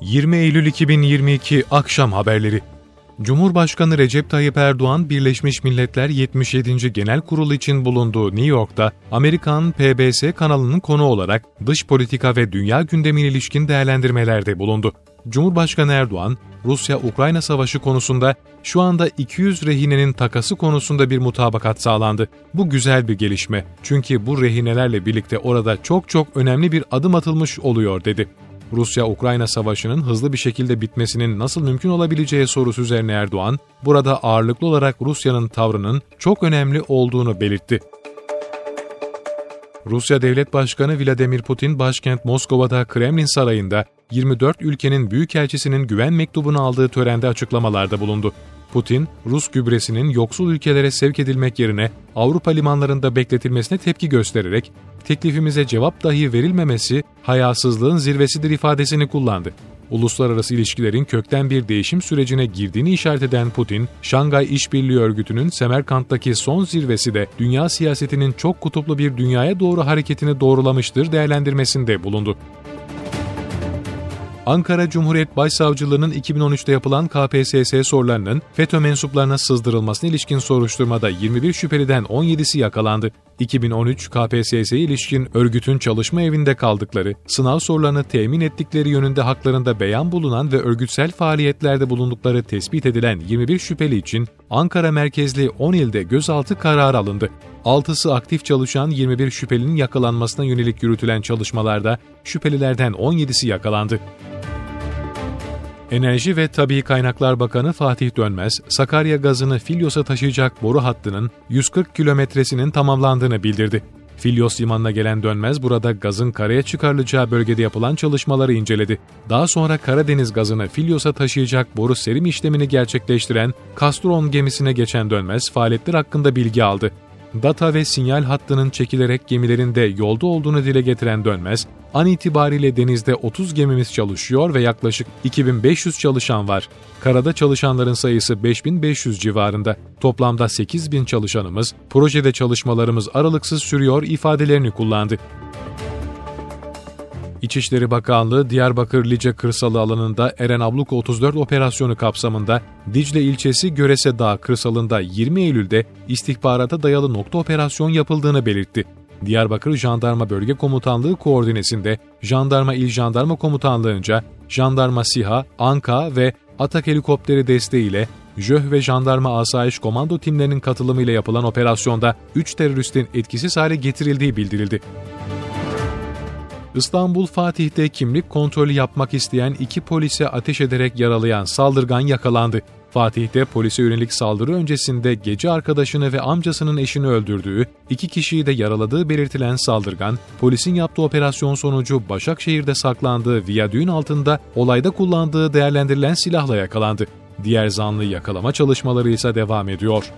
20 Eylül 2022 Akşam Haberleri Cumhurbaşkanı Recep Tayyip Erdoğan, Birleşmiş Milletler 77. Genel Kurulu için bulunduğu New York'ta Amerikan PBS kanalının konu olarak dış politika ve dünya gündemine ilişkin değerlendirmelerde bulundu. Cumhurbaşkanı Erdoğan, Rusya-Ukrayna savaşı konusunda şu anda 200 rehinenin takası konusunda bir mutabakat sağlandı. Bu güzel bir gelişme çünkü bu rehinelerle birlikte orada çok çok önemli bir adım atılmış oluyor dedi. Rusya-Ukrayna savaşının hızlı bir şekilde bitmesinin nasıl mümkün olabileceği sorusu üzerine Erdoğan, burada ağırlıklı olarak Rusya'nın tavrının çok önemli olduğunu belirtti. Rusya Devlet Başkanı Vladimir Putin, başkent Moskova'da Kremlin Sarayı'nda 24 ülkenin büyükelçisinin güven mektubunu aldığı törende açıklamalarda bulundu. Putin, Rus gübresinin yoksul ülkelere sevk edilmek yerine Avrupa limanlarında bekletilmesine tepki göstererek, teklifimize cevap dahi verilmemesi hayasızlığın zirvesidir ifadesini kullandı. Uluslararası ilişkilerin kökten bir değişim sürecine girdiğini işaret eden Putin, Şangay İşbirliği Örgütü'nün Semerkant'taki son zirvesi de dünya siyasetinin çok kutuplu bir dünyaya doğru hareketini doğrulamıştır değerlendirmesinde bulundu. Ankara Cumhuriyet Başsavcılığı'nın 2013'te yapılan KPSS sorularının FETÖ mensuplarına sızdırılmasına ilişkin soruşturmada 21 şüpheliden 17'si yakalandı. 2013 KPSS'ye ilişkin örgütün çalışma evinde kaldıkları, sınav sorularını temin ettikleri yönünde haklarında beyan bulunan ve örgütsel faaliyetlerde bulundukları tespit edilen 21 şüpheli için Ankara merkezli 10 ilde gözaltı kararı alındı. 6'sı aktif çalışan 21 şüphelinin yakalanmasına yönelik yürütülen çalışmalarda şüphelilerden 17'si yakalandı. Enerji ve Tabi Kaynaklar Bakanı Fatih Dönmez, Sakarya gazını Filyos'a taşıyacak boru hattının 140 kilometresinin tamamlandığını bildirdi. Filyos limanına gelen Dönmez burada gazın karaya çıkarılacağı bölgede yapılan çalışmaları inceledi. Daha sonra Karadeniz gazını Filyos'a taşıyacak boru serim işlemini gerçekleştiren Castron gemisine geçen Dönmez faaliyetler hakkında bilgi aldı data ve sinyal hattının çekilerek gemilerin de yolda olduğunu dile getiren Dönmez, an itibariyle denizde 30 gemimiz çalışıyor ve yaklaşık 2500 çalışan var. Karada çalışanların sayısı 5500 civarında. Toplamda 8000 çalışanımız, projede çalışmalarımız aralıksız sürüyor ifadelerini kullandı. İçişleri Bakanlığı Diyarbakır Lice kırsalı alanında Eren Abluk 34 operasyonu kapsamında Dicle ilçesi Görese Dağ kırsalında 20 Eylül'de istihbarata dayalı nokta operasyon yapıldığını belirtti. Diyarbakır Jandarma Bölge Komutanlığı koordinesinde Jandarma İl Jandarma Komutanlığı'nca Jandarma SİHA, ANKA ve Atak helikopteri desteğiyle JÖH ve Jandarma Asayiş Komando timlerinin katılımıyla yapılan operasyonda 3 teröristin etkisiz hale getirildiği bildirildi. İstanbul Fatih'te kimlik kontrolü yapmak isteyen iki polise ateş ederek yaralayan saldırgan yakalandı. Fatih'te polise yönelik saldırı öncesinde gece arkadaşını ve amcasının eşini öldürdüğü, iki kişiyi de yaraladığı belirtilen saldırgan, polisin yaptığı operasyon sonucu Başakşehir'de saklandığı viyadüğün altında olayda kullandığı değerlendirilen silahla yakalandı. Diğer zanlı yakalama çalışmaları ise devam ediyor.